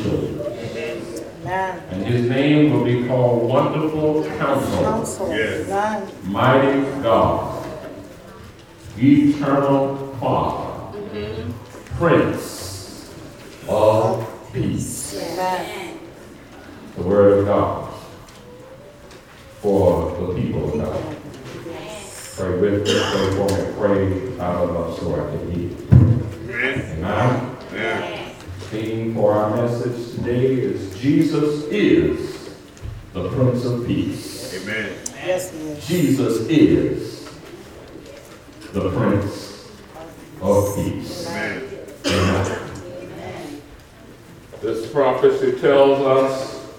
upon his shoulders. Amen. And his name will be called Wonderful Counselor, Counsel. Amen. Mighty God, Eternal Father, Prince of Peace. Amen. The Word of God for the people of God. Pray with me, pray for me, pray out of us so I can hear. Amen. Theme for our message today is Jesus is the Prince of Peace. Yes, he is. Jesus is the Prince of Peace. Amen. This prophecy tells us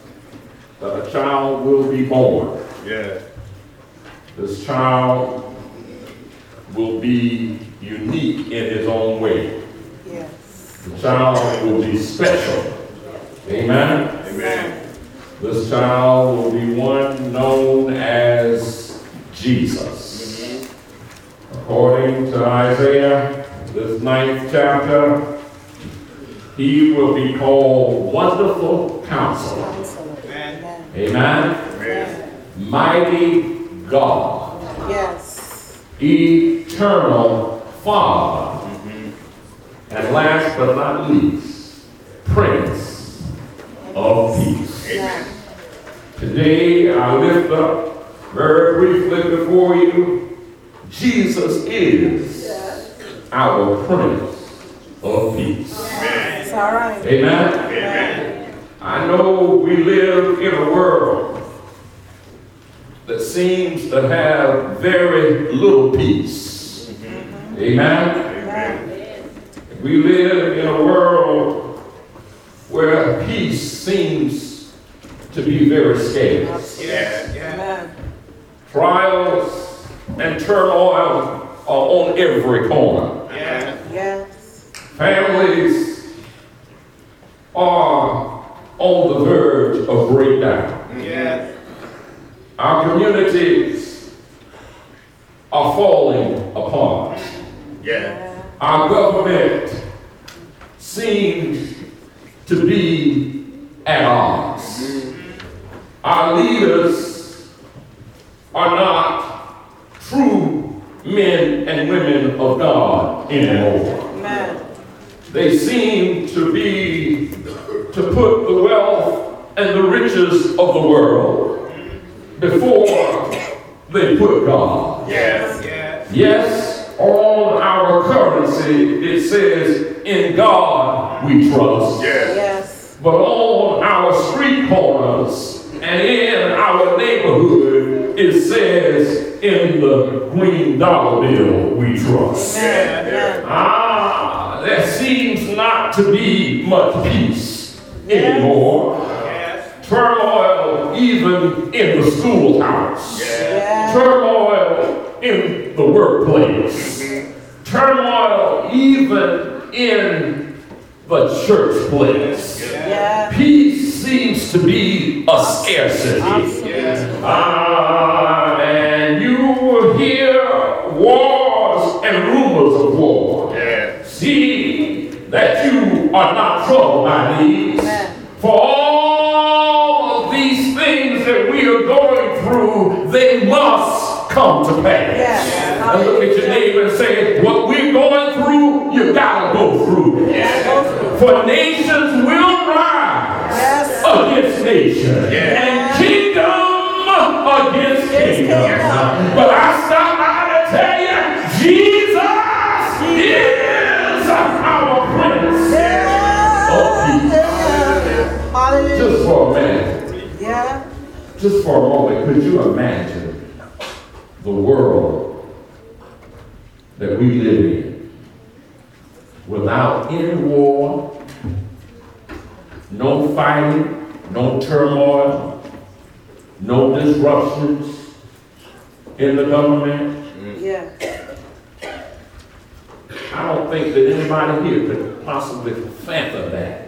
that a child will be born. Yeah. This child will be unique in his own way. The child will be special. Amen. Amen. This child will be one known as Jesus. According to Isaiah, this ninth chapter, he will be called Wonderful Counselor. Amen. Mighty God. Yes. Eternal Father. And last but not least, Prince of Peace. Amen. Today I lift up very briefly before you, Jesus is our Prince of Peace. It's all right. Amen. Amen. I know we live in a world that seems to have very little peace. Mm-hmm. Amen. Amen. We live in a world where peace seems to be very scarce. Amen. Trials and turmoil are on every corner. Yes. Families are on the verge of breakdown. Our communities are falling apart. Our government seems to be at odds. Our leaders are not true men and women of God anymore. Amen. They seem to be to put the wealth and the riches of the world before they put God. Yes. Yes, on our currency it says, in God we trust. Yes. But on our street corners and in our neighborhood, it says, in the green dollar bill we trust. Amen. Amen. Ah, there seems not to be much peace anymore. Turmoil even in the schoolhouse. Yes. Turmoil in the workplace. Turmoil even in the church place. Yes. Peace seems to be a scarcity. Absolutely. Ah, and you will hear wars and rumors of war. See that you are not troubled by these. For all of these things that we are going through, they must come to pass. Yes. And look at your neighbor and say, what we're going through, you gotta go through through. For nations will rise Yes. against nation and kingdom against kingdom. kingdom. But I stop by to tell you, Jesus is our Prince. Yeah. Oh, just for a minute, Yeah. just for a moment, could you imagine the world that we live in without any war, no fighting, no turmoil, no disruptions in the government? Yeah. I don't think that anybody here could possibly fathom that.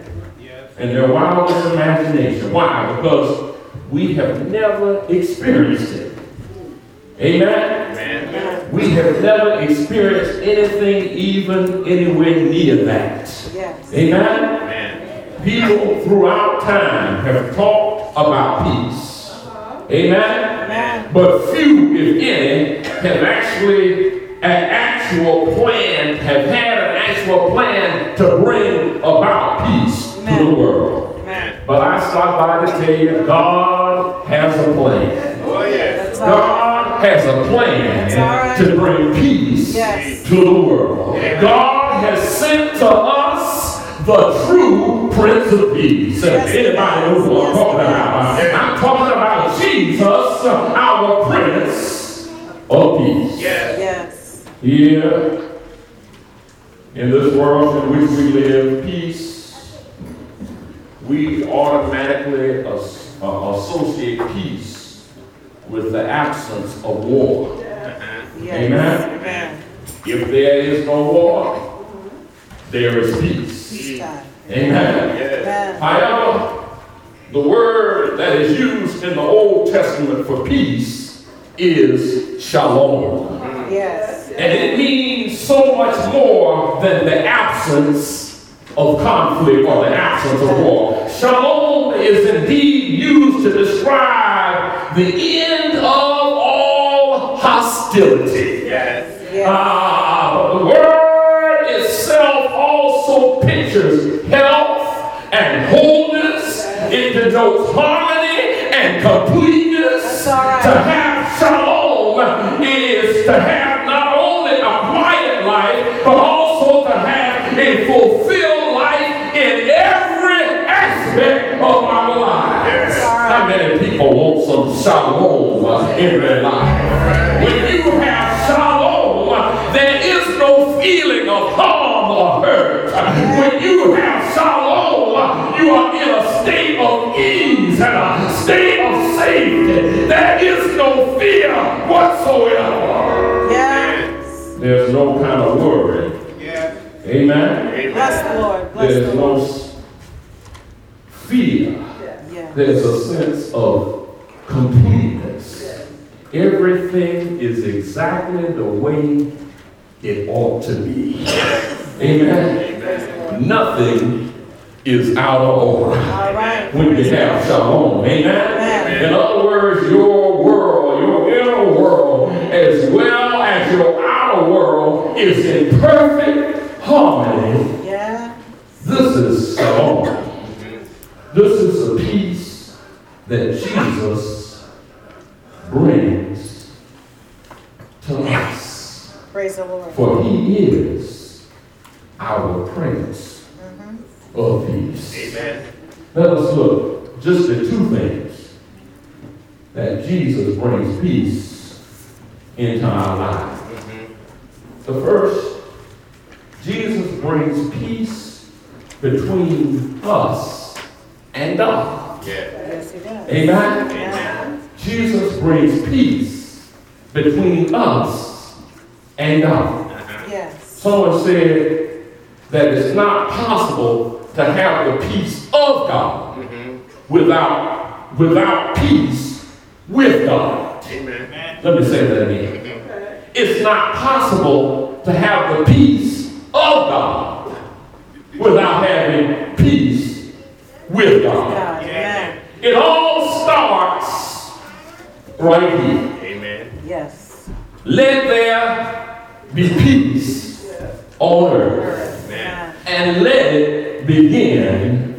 In their wildest imagination. Why? Because we have never experienced it. Amen? We have never experienced anything even anywhere near that. Yes. Amen? People throughout time have talked about peace. Uh-huh. Amen? Amen. But few, if any, have actually an actual plan, have had an actual plan to bring about peace to the world. Amen. But I stop by to tell you, God has a plan. Oh, All right. God has a plan to bring peace Yes. to the world. God has sent to us the true Prince of Peace. Yes, Anybody knows what I'm talking about? I'm talking about Jesus, our Prince of Peace. Yes. Here, in this world in which we live, peace, we automatically as- uh, associate peace with the absence of war. Amen. Amen. If there is no war, there is peace. Amen. Amen. However, the word that is used in the Old Testament for peace is shalom. Yes. And it means so much more than the absence of conflict or the absence of war. Shalom is indeed used to describe the end hostility. Yes. Ah, but the word itself also pictures health and wholeness. It denotes harmony and completeness. Right. To have shalom is to have not only a quiet life, but also to have a fulfilled life in every aspect of our lives. How many people want some shalom in their life? Feeling of harm or hurt. When you have shalom, you are in a state of ease and a state of safety. There is no fear whatsoever. Yes. There's no kind of worry. Yes. Amen. Bless the Lord. Bless There's the no Lord. s- fear. Yes. There's a sense of completeness. Everything is exactly the way it ought to be. Amen. Nothing is out of order All right. when you have shalom. Amen. Amen. In other words, your world, your inner world, as well as your outer world, is in perfect harmony Yeah. this is shalom. This is a peace that Jesus brings to us. Praise the Lord. For he is our Prince mm-hmm. of Peace. Let us look just at two things that Jesus brings peace into our lives. Mm-hmm. The first, Jesus brings peace between us and God. Yes, he does. Amen? Amen. Jesus brings peace between us and God. Yes. Someone said that it's not possible to have the peace of God mm-hmm. without, without peace with God. Amen. Let me say that again. It's not possible to have the peace of God without having peace with God. God. Amen. It all starts right here. Amen. Yes. Let there be peace on earth. Amen. And let it begin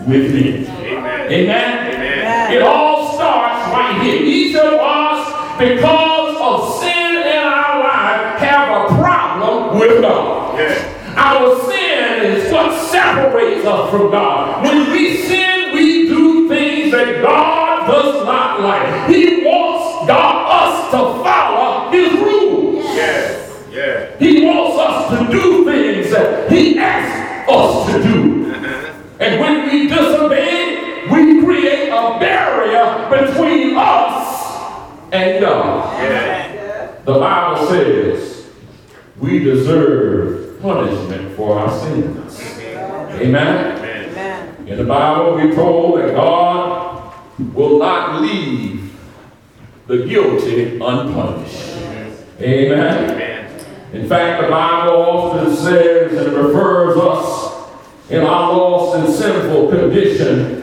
with me. Amen. Amen? Amen. It all starts right here. Each of us, because of sin in our life, have a problem with God. Yes. Our sin is what separates us from God. When we sin, we do things that God does not like. He The Bible says we deserve punishment for our sins. Amen. Amen. In the Bible, we're told that God will not leave the guilty unpunished. Amen. Amen. In fact, the Bible often says and refers us in our lost and sinful condition,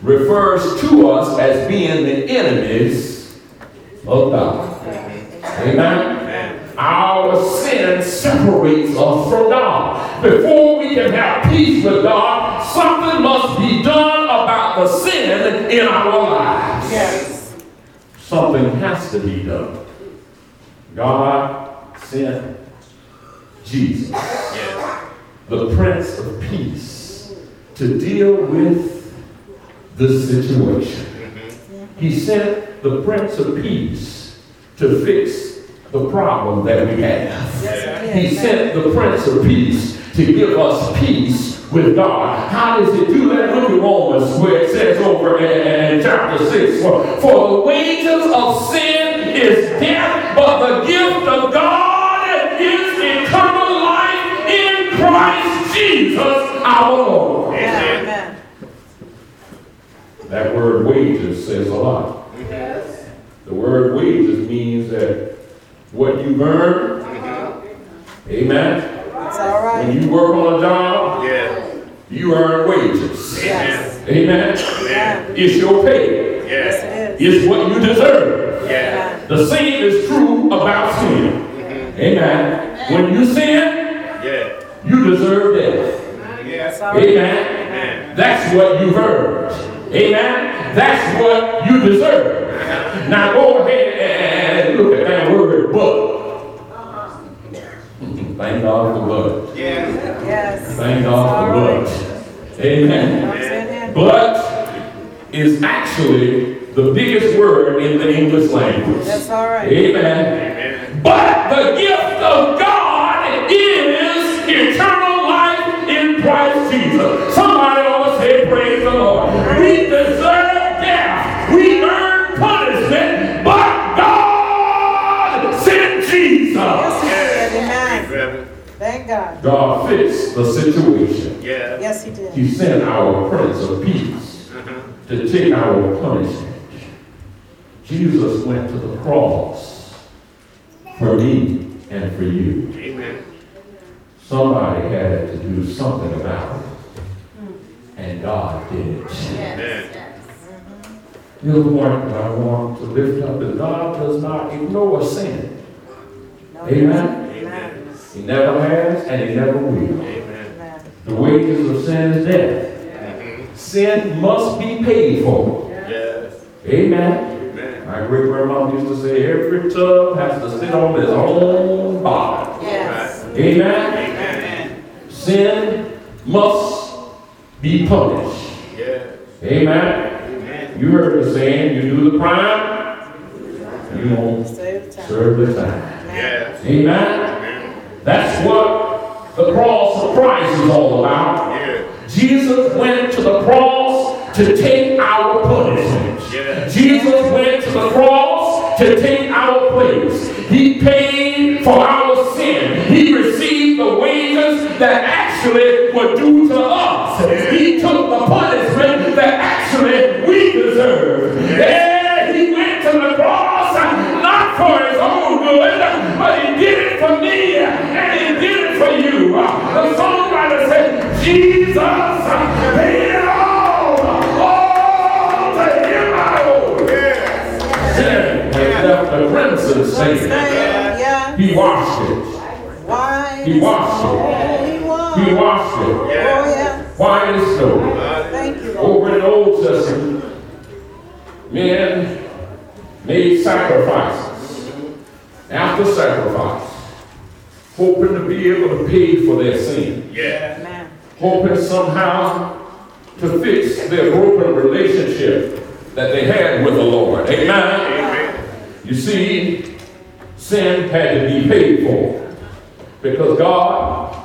refers to us as being the enemies of God. Amen. Our sin separates us from God. Before we can have peace with God, something must be done about the sin in our lives. Yes. Something has to be done. God sent Jesus, Yes. the Prince of Peace, to deal with the situation. Mm-hmm. He sent the Prince of Peace to fix the problem that we have. Yes, He he sent the Prince of Peace to give us peace with God. How does it do that? Look at Romans where it says over in, in chapter 6 for, for the wages of sin is death, but the gift of God is eternal life in Christ Jesus our Lord. Amen. Amen. That word wages says a lot. Yes. The word wages means that what you earn, uh-huh. amen. It's all When you work on a job, Yes. you earn wages. Yes. Amen. Amen. It's your pay. Yes, Yes. it is. What you deserve. Yes. The same is true about sin. Mm-hmm. Amen. When you sin, Yes. you deserve death. Yes. Amen. Amen. That's what you've earned. Amen. That's what you deserve. Uh-huh. Now go ahead and look at that word but. Thank God for but. Yes. Yes. Thank God for right. but. Amen. Comes. But is actually the biggest word in the English language. That's all right. Amen. Amen. But the gift of God God. God fixed the situation. Yes. Yes, he did. He sent our Prince of Peace mm-hmm. to take our punishment. Jesus went to the cross for me and for you. Amen. Somebody had to do something about it. Hmm. And God did. Amen. Mm-hmm. The other point that I want to lift up is God does not ignore sin. No, Amen. Amen. He never has and he never will. Amen. Amen. The wages of sin is death. Sin must be paid for. Yes. Amen. Amen. My great grandma used to say every tub has to sit on its own bottom. Yes. Amen. Amen. Sin must be punished. Yes. Amen. Amen. You heard the saying, you do the crime, you won't Save the time. serve the time. Yes. Amen. That's what the cross of Christ is all about. Yes. Jesus went to the cross to take our punishment. Yes. Jesus went to the cross to take our place. He paid for our sin. He received the wages that actually were due to us. Crimson yeah. He washed it. Why? He washed it. He washed. He washed it. Oh, yeah. White as snow. Thank you, Over in the Old Testament, men made sacrifices after sacrifice, hoping to be able to pay for their sin, Yeah. Amen. hoping somehow to fix their broken relationship that they had with the Lord. Amen. Amen. You see, sin had to be paid for because God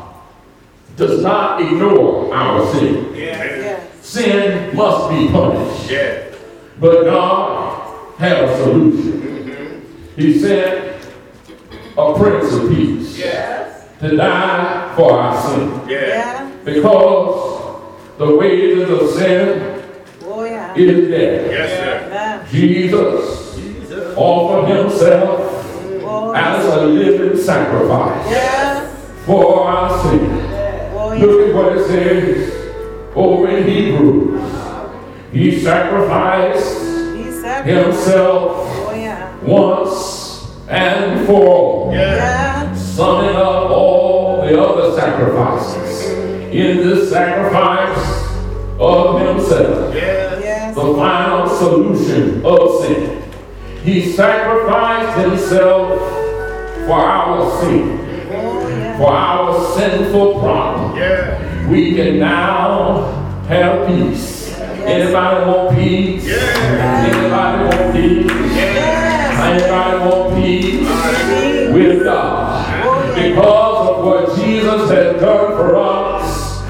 does not ignore our sin. Yeah. Yes. Sin must be punished. Yeah. But God had a solution. He sent a Prince of Peace to die for our sin. Yeah. Yeah. Because the wages of sin Oh, yeah. is death. Yes, sir. Amen. Jesus offered himself as a living sacrifice for our sin. Look at what it says over in Hebrews. He sacrificed He himself Oh, yeah. once and for all. Yeah. summing up all the other sacrifices in this sacrifice of himself, Yes. the final solution of sin. He sacrificed himself for our sin, for our sinful problem. Yeah. We can now have peace. Anybody want peace? Yeah. Anybody want peace? Yes. Anybody want peace? With God. Because of what Jesus has done for us,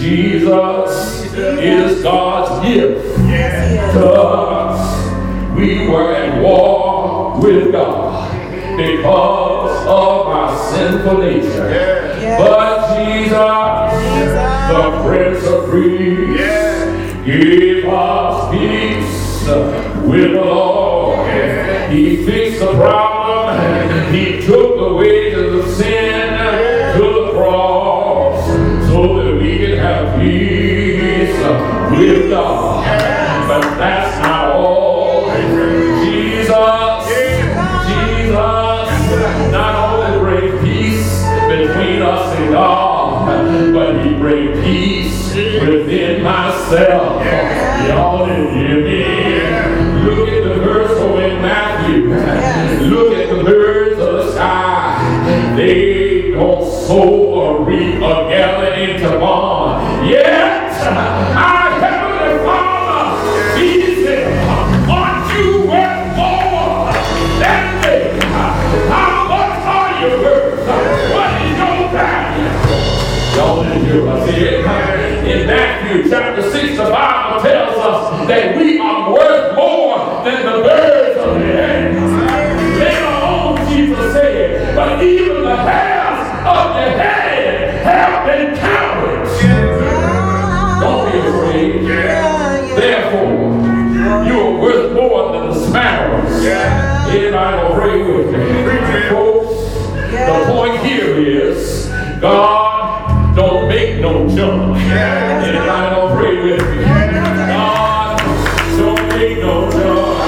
Jesus is God's gift Yes, to us. We were at war with God because of our sinful nature. Yeah. But Jesus, Jesus. the Prince of Peace, Yeah. Give us peace with the Lord. He fixed the problem. He took the wages of sin to the cross so that we can have peace with God. Within myself. Y'all didn't hear me. Look at the verse over in Matthew. Look the Bible tells us that we are worth more than the birds of the air. Later on, Jesus said, but even the hairs of the head have been counted. Don't be afraid. Therefore, you are worth more than the sparrows. Anybody gonna pray with me? Folks, the point here is God don't make no junk. Anybody with me? God don't make no junk.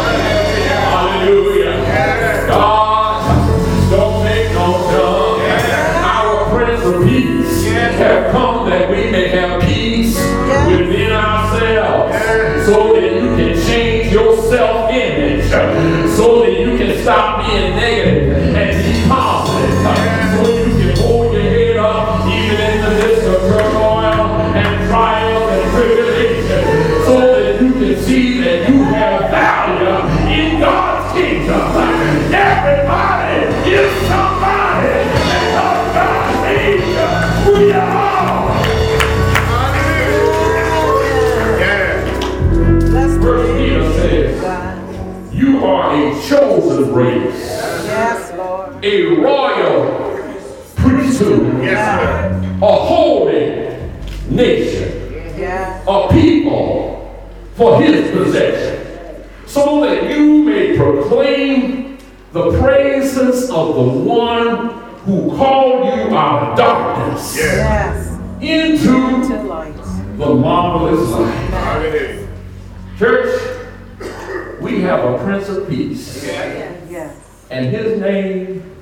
Hallelujah. God don't make no junk. Our Prince of Peace have come that we may have peace within ourselves so that you can change your self-image so that you can stop being negative can see that you have value in God's kingdom. Everybody is somebody because God. We all. Yeah. Let's First praise Peter says, You are a chosen race, Yes, Lord. a royal priesthood, Yes, sir. a holy nation, Yeah. a people for his possession, so that you may proclaim the praises of the one who called you out of darkness Yeah. Yes. into To light. the marvelous light. Hallelujah. Church, we have a Prince of Peace. Yes. And his name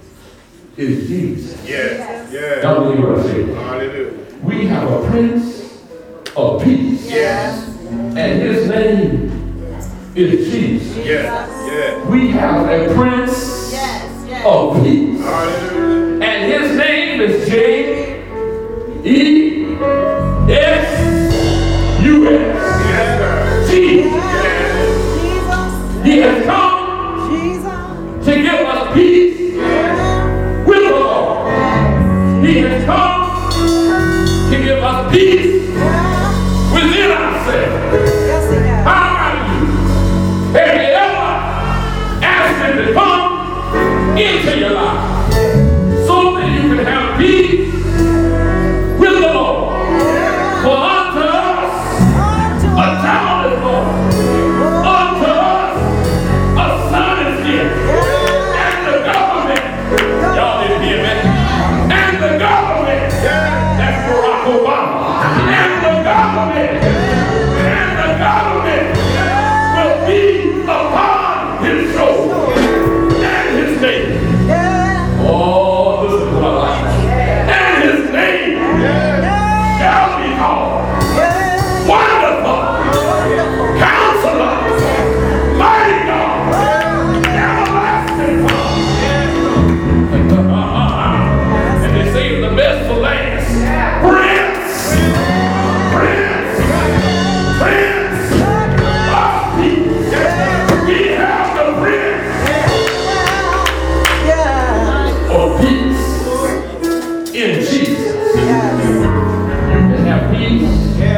is Jesus. Yes. Yes. Y'all believe what I. We have a Prince of Peace. Yes. And his name is Jesus. Yes. Yes. We have a Prince Yes, yes. of Peace. Hallelujah. And his name is J E S U S. Yes. Jesus. He has come come into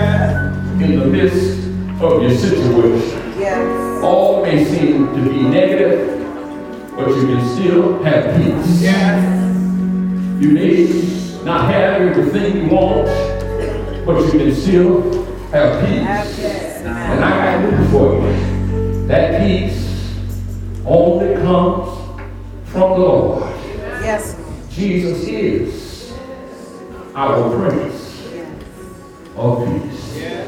peace in the midst of your situation. Yes. All may seem to be negative, but you can still have peace. Yes. You may not have everything you want, but you can still have peace. And I got news for you. That peace only comes from the Lord. Yes. Jesus is our Prince of peace. Yeah.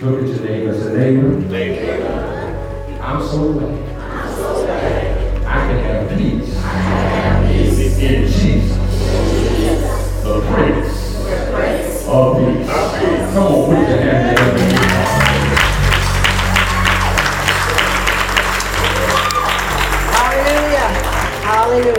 Look at your neighbor and say, neighbor, neighbor. I'm so glad. I'm so glad. I can have peace. I can have peace in Jesus. Jesus. The prince of peace. Come on, put your hand Hallelujah! Hallelujah.